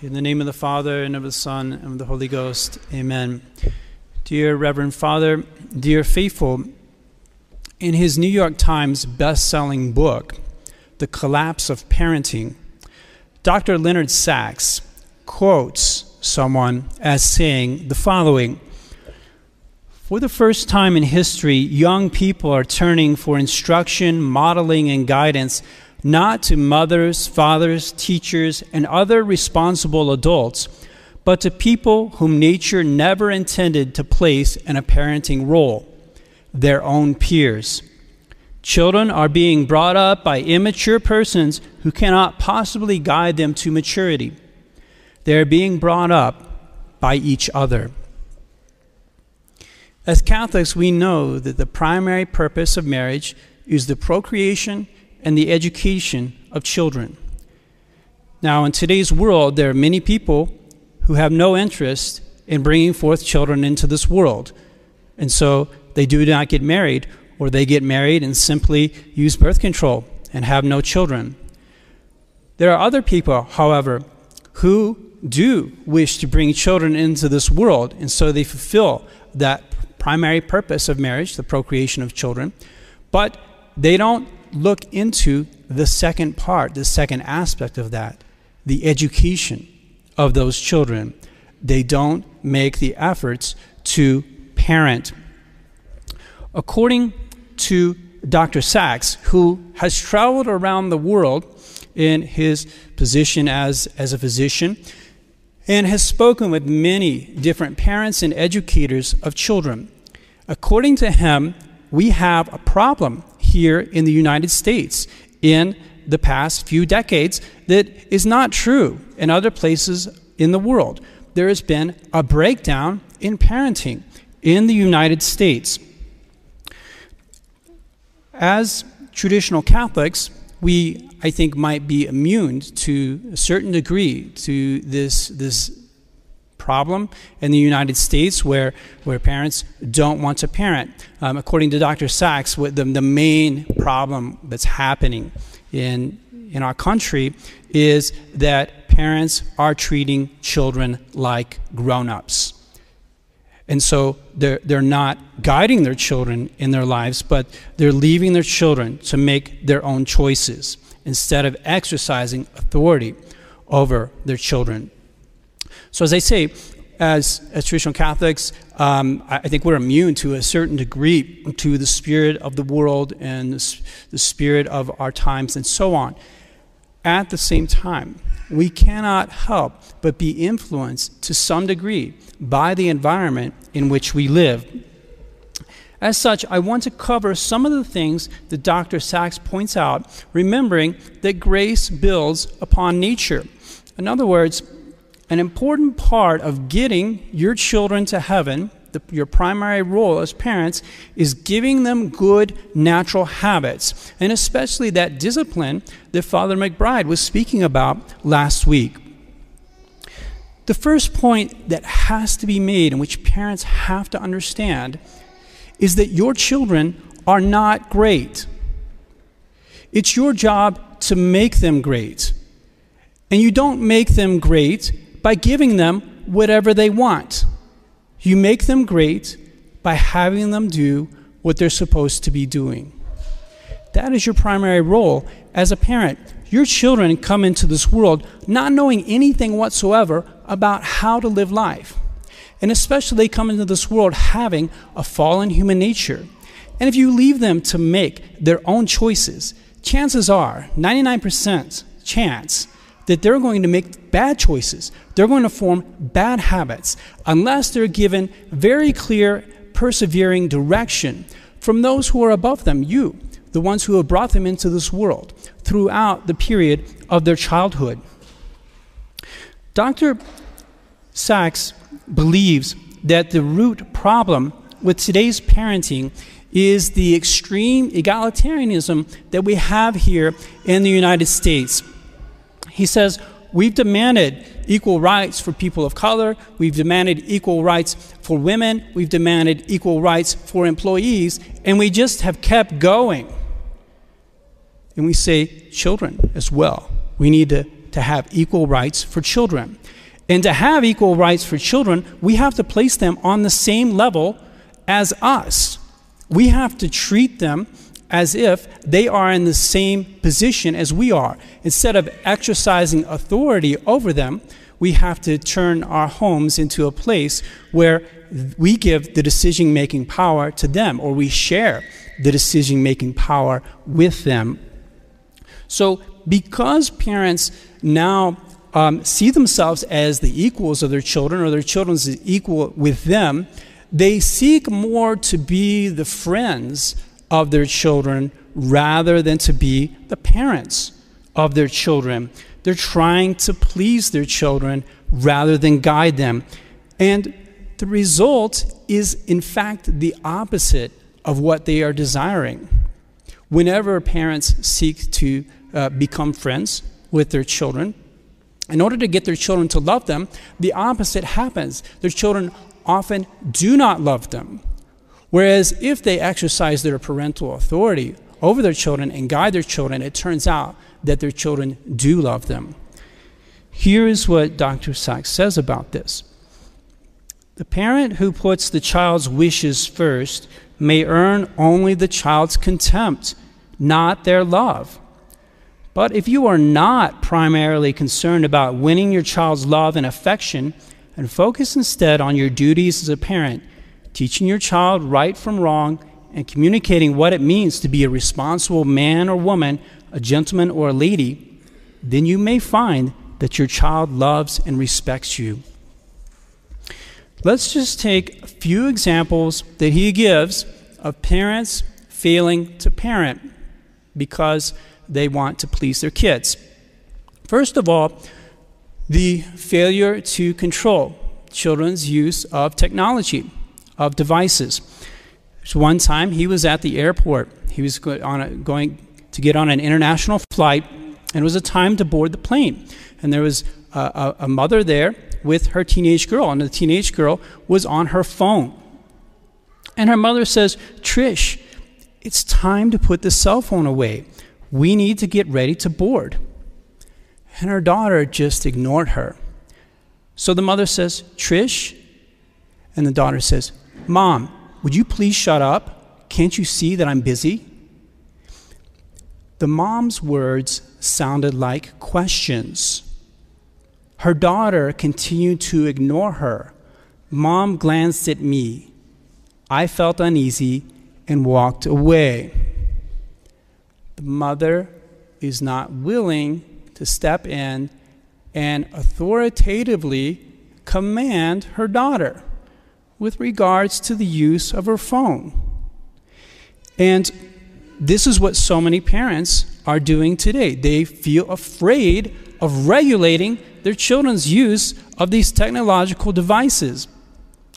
In the name of the Father, and of the Son, and of the Holy Ghost. Amen. Dear Reverend Father, dear faithful, in his New York Times best-selling book, The Collapse of Parenting, Dr. Leonard Sax quotes someone as saying the following For the first time in history, young people are turning for instruction, modeling, and guidance not to mothers, fathers, teachers, and other responsible adults, but to people whom nature never intended to place in a parenting role their own peers. Children are being brought up by immature persons who cannot possibly guide them to maturity. They are being brought up by each other. As Catholics, we know that the primary purpose of marriage is the procreation and the education of children. Now, in today's world, there are many people who have no interest in bringing forth children into this world. And so they do not get married, or they get married and simply use birth control and have no children. There are other people, however, who do wish to bring children into this world, and so they fulfill that primary purpose of marriage, the procreation of children, but they don't look into the second part, the second aspect of that, the education of those children. They don't make the efforts to parent. According to Dr. Sax, who has traveled around the world in his position as, as a physician and has spoken with many different parents and educators of children. According to him, we have a problem here in the United States in the past few decades that is not true in other places in the world. There has been a breakdown in parenting in the United States. As traditional Catholics, we, I think, might be immune to a certain degree to this, this problem in the United States where, where parents don't want to parent. Um, according to Dr. Sax, the, the main problem that's happening in, in our country is that parents are treating children like grown ups. And so they're, they're not guiding their children in their lives, but they're leaving their children to make their own choices instead of exercising authority over their children. So, as I say, as, as traditional Catholics, um, I, I, think we're immune to a certain degree to the spirit of the world and the, the spirit of our times and so on. At the same time, we cannot help but be influenced to some degree by the environment in which we live. As such, I want to cover some of the things that Dr. Sax points out, remembering that grace builds upon nature. In other words, an important part of getting your children to heaven, the, your primary role as parents, is giving them good natural habits, and especially that discipline that Father McBride was speaking about last week. The first point that has to be made, and which parents have to understand, is that your children are not great. It's your job to make them great. And you don't make them great by giving them whatever they want. You make them great by having them do what they're supposed to be doing. That is your primary role as a parent. Your children come into this world not knowing anything whatsoever about how to live life. And especially, they come into this world having a fallen human nature. And if you leave them to make their own choices, chances are 99% chance that they're going to make bad choices. They're going to form bad habits unless they're given very clear, persevering direction from those who are above them, you, the ones who have brought them into this world throughout the period of their childhood. Dr. Sax believes that the root problem with today's parenting is the extreme egalitarianism that we have here in the United States. He says, We've demanded equal rights for people of color. We've demanded equal rights for women. We've demanded equal rights for employees. And we just have kept going. And we say children as well. We need to, to have equal rights for children. And to have equal rights for children, we have to place them on the same level as us. We have to treat them as if they are in the same position as we are. Instead of exercising authority over them, we have to turn our homes into a place where we give the decision making power to them or we share the decision making power with them. So, because parents now um, see themselves as the equals of their children or their children's equal with them, they seek more to be the friends of their children rather than to be the parents of their children. They're trying to please their children rather than guide them. And the result is, in fact, the opposite of what they are desiring. Whenever parents seek to uh, become friends with their children, in order to get their children to love them, the opposite happens. Their children often do not love them. Whereas if they exercise their parental authority over their children and guide their children, it turns out that their children do love them. Here is what Dr. Sax says about this The parent who puts the child's wishes first may earn only the child's contempt, not their love. But if you are not primarily concerned about winning your child's love and affection, and focus instead on your duties as a parent, teaching your child right from wrong, and communicating what it means to be a responsible man or woman, a gentleman or a lady, then you may find that your child loves and respects you. Let's just take a few examples that he gives of parents failing to parent because they want to please their kids. First of all, the failure to control children's use of technology, of devices. One time he was at the airport. He was on a, going to get on an international flight, and it was a time to board the plane. And there was a, a, a mother there with her teenage girl, and the teenage girl was on her phone. And her mother says, Trish, it's time to put the cell phone away. We need to get ready to board. And her daughter just ignored her. So the mother says, Trish. And the daughter says, Mom, would you please shut up? Can't you see that I'm busy? The mom's words sounded like questions. Her daughter continued to ignore her. Mom glanced at me. I felt uneasy and walked away. The mother is not willing to step in and authoritatively command her daughter with regards to the use of her phone. And this is what so many parents are doing today. They feel afraid of regulating their children's use of these technological devices.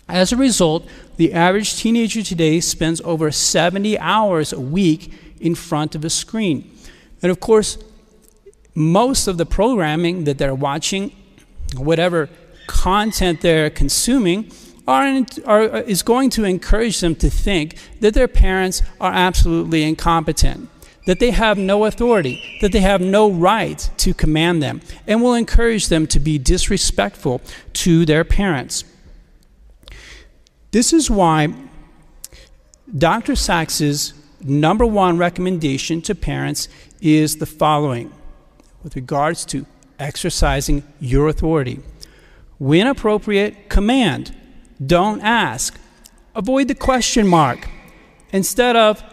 As a result, the average teenager today spends over 70 hours a week in front of a screen. And of course, most of the programming that they're watching, whatever content they're consuming, are, are, is going to encourage them to think that their parents are absolutely incompetent, that they have no authority, that they have no right to command them, and will encourage them to be disrespectful to their parents. This is why Dr. Sax's number one recommendation to parents is the following with regards to exercising your authority. When appropriate, command. Don't ask. Avoid the question mark. Instead of,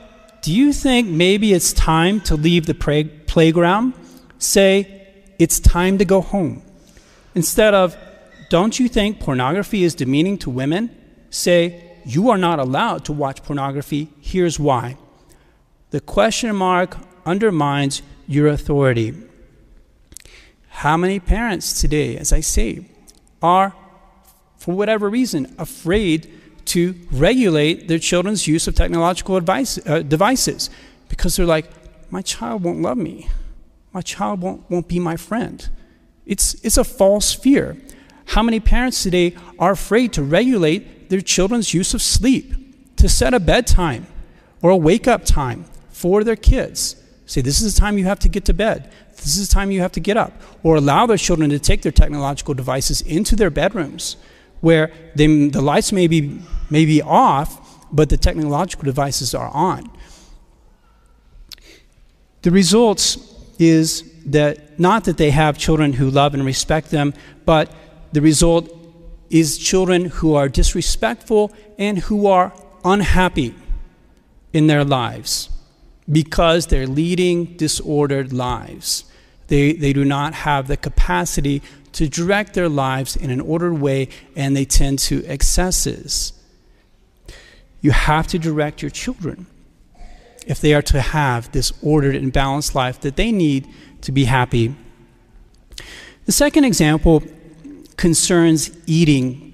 do you think maybe it's time to leave the play- playground? Say, it's time to go home. Instead of, don't you think pornography is demeaning to women? Say, you are not allowed to watch pornography. Here's why. The question mark undermines your authority. How many parents today, as I say, are, for whatever reason, afraid to regulate their children's use of technological advice, uh, devices because they're like, my child won't love me. My child won't, won't be my friend. It's, it's a false fear. How many parents today are afraid to regulate their children's use of sleep, to set a bedtime or a wake up time for their kids? Say, this is the time you have to get to bed. This is the time you have to get up. Or allow their children to take their technological devices into their bedrooms where they, the lights may be, may be off, but the technological devices are on. The results is that not that they have children who love and respect them, but the result is children who are disrespectful and who are unhappy in their lives because they're leading disordered lives. They, they do not have the capacity to direct their lives in an ordered way and they tend to excesses. You have to direct your children if they are to have this ordered and balanced life that they need to be happy. The second example concerns eating.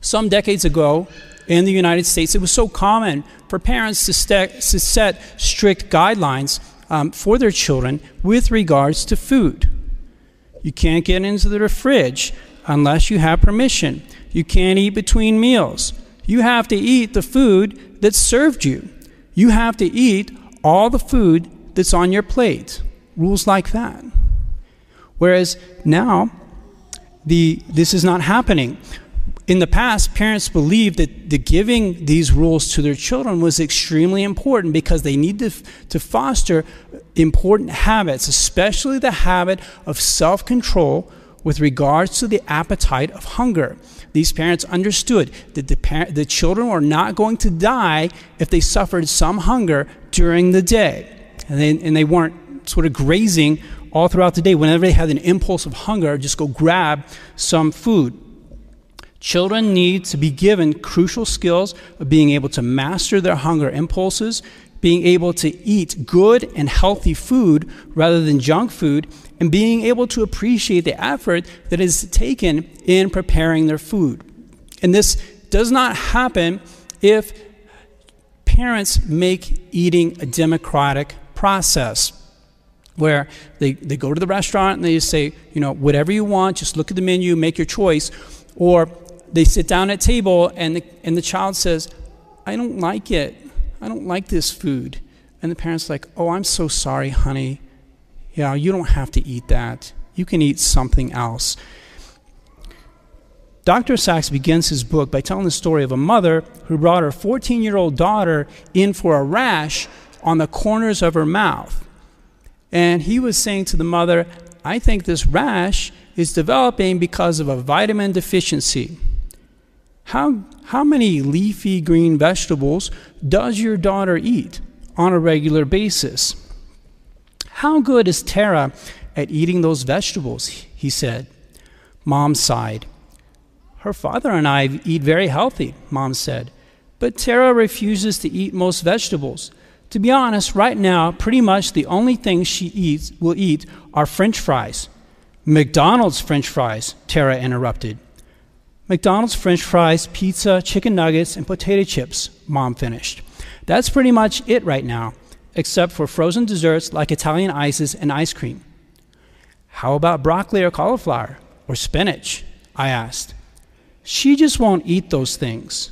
Some decades ago in the United States, it was so common for parents to, st- to set strict guidelines um, for their children with regards to food. You can't get into the fridge unless you have permission. You can't eat between meals. You have to eat the food that's served you. You have to eat all the food that's on your plate. Rules like that. Whereas now, the, this is not happening. In the past, parents believed that the giving these rules to their children was extremely important because they need to, to foster important habits, especially the habit of self control with regards to the appetite of hunger. These parents understood that the, par- the children were not going to die if they suffered some hunger during the day. And they, and they weren't sort of grazing all throughout the day. Whenever they had an impulse of hunger, just go grab some food. Children need to be given crucial skills of being able to master their hunger impulses, being able to eat good and healthy food rather than junk food, and being able to appreciate the effort that is taken in preparing their food. And this does not happen if parents make eating a democratic process where they, they go to the restaurant and they just say, you know, whatever you want, just look at the menu, make your choice. Or they sit down at table and the, and the child says, I don't like it. I don't like this food. And the parent's like, oh, I'm so sorry, honey. Yeah, you don't have to eat that. You can eat something else. Dr. Sax begins his book by telling the story of a mother who brought her 14 year old daughter in for a rash on the corners of her mouth. And he was saying to the mother, I think this rash is developing because of a vitamin deficiency. How, how many leafy green vegetables does your daughter eat on a regular basis? How good is Tara at eating those vegetables? He said. Mom sighed. Her father and I eat very healthy, Mom said. But Tara refuses to eat most vegetables. To be honest, right now, pretty much the only things she eats will eat are French fries. McDonald's French fries, Tara interrupted. McDonald's French fries, pizza, chicken nuggets, and potato chips, Mom finished. That's pretty much it right now except for frozen desserts like Italian ices and ice cream. How about broccoli or cauliflower or spinach? I asked. She just won't eat those things.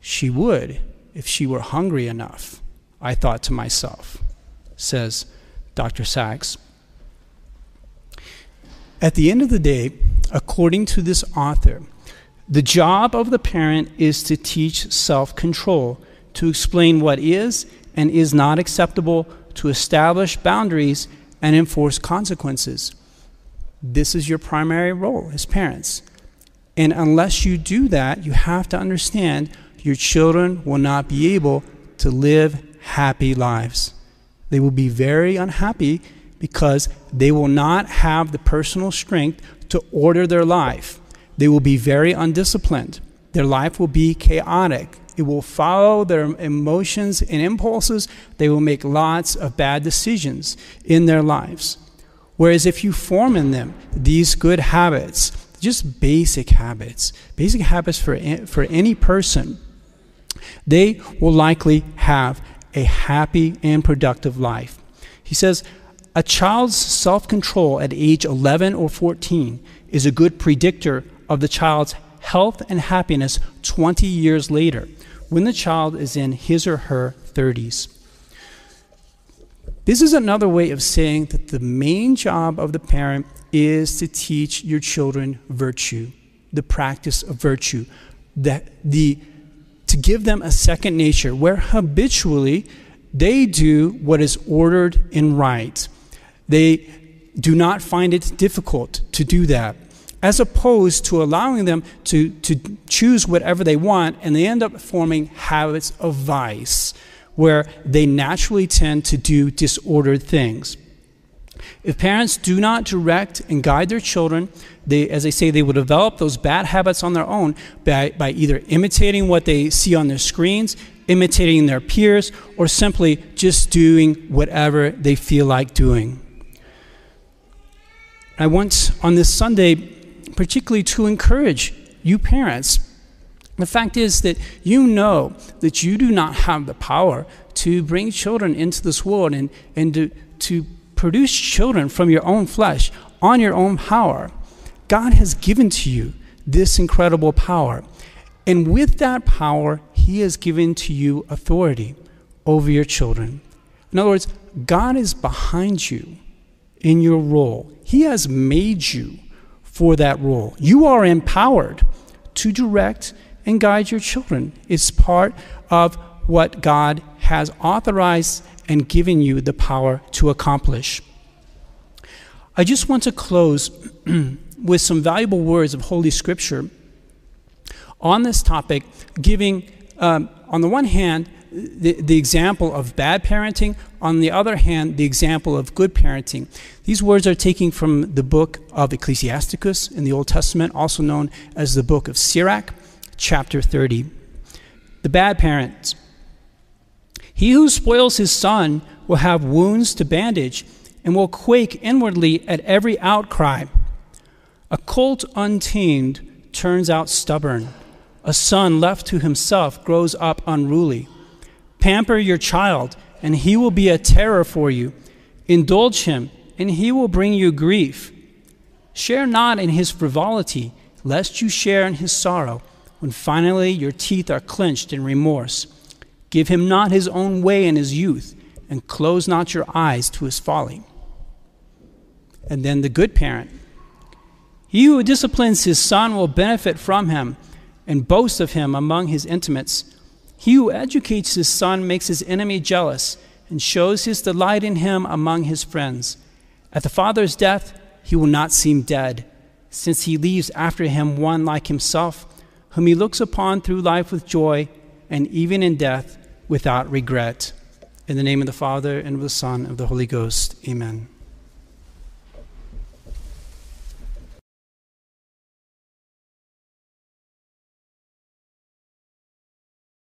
She would if she were hungry enough, I thought to myself, says Dr. Sax. At the end of the day, according to this author, the job of the parent is to teach self control, to explain what is and is not acceptable to establish boundaries and enforce consequences. This is your primary role as parents. And unless you do that, you have to understand your children will not be able to live happy lives. They will be very unhappy because they will not have the personal strength to order their life. They will be very undisciplined. Their life will be chaotic. It will follow their emotions and impulses. They will make lots of bad decisions in their lives. Whereas if you form in them these good habits, just basic habits, basic habits for, for any person, they will likely have a happy and productive life. He says, a child's self control at age 11 or 14 is a good predictor of the child's health and happiness 20 years later when the child is in his or her 30s. This is another way of saying that the main job of the parent is to teach your children virtue, the practice of virtue, that the to give them a second nature where habitually they do what is ordered and right. They do not find it difficult to do that, as opposed to allowing them to, to choose whatever they want and they end up forming habits of vice where they naturally tend to do disordered things. If parents do not direct and guide their children, they, as I say, they will develop those bad habits on their own by, by either imitating what they see on their screens, imitating their peers, or simply just doing whatever they feel like doing. I want on this Sunday, particularly to encourage you parents. The fact is that you know that you do not have the power to bring children into this world and, and to, to produce children from your own flesh on your own power. God has given to you this incredible power. And with that power, He has given to you authority over your children. In other words, God is behind you in your role, He has made you for that role. You are empowered to direct and guide your children. It's part of what God has authorized and given you the power to accomplish. I just want to close with some valuable words of Holy Scripture on this topic, giving, um, on the one hand, the, the example of bad parenting, on the other hand, the example of good parenting. These words are taken from the book of Ecclesiasticus in the Old Testament, also known as the book of Sirach, chapter 30. The bad parents. He who spoils his son will have wounds to bandage and will quake inwardly at every outcry. A colt untamed turns out stubborn. A son left to himself grows up unruly. Pamper your child, and he will be a terror for you. Indulge him, and he will bring you grief. Share not in his frivolity, lest you share in his sorrow, when finally your teeth are clenched in remorse. Give him not his own way in his youth, and close not your eyes to his folly. And then the good parent. He who disciplines his son will benefit from him and boast of him among his intimates. He who educates his son makes his enemy jealous and shows his delight in him among his friends. At the father's death, he will not seem dead, since he leaves after him one like himself, whom he looks upon through life with joy, and even in death without regret. In the name of the Father, and of the Son, and of the Holy Ghost, amen.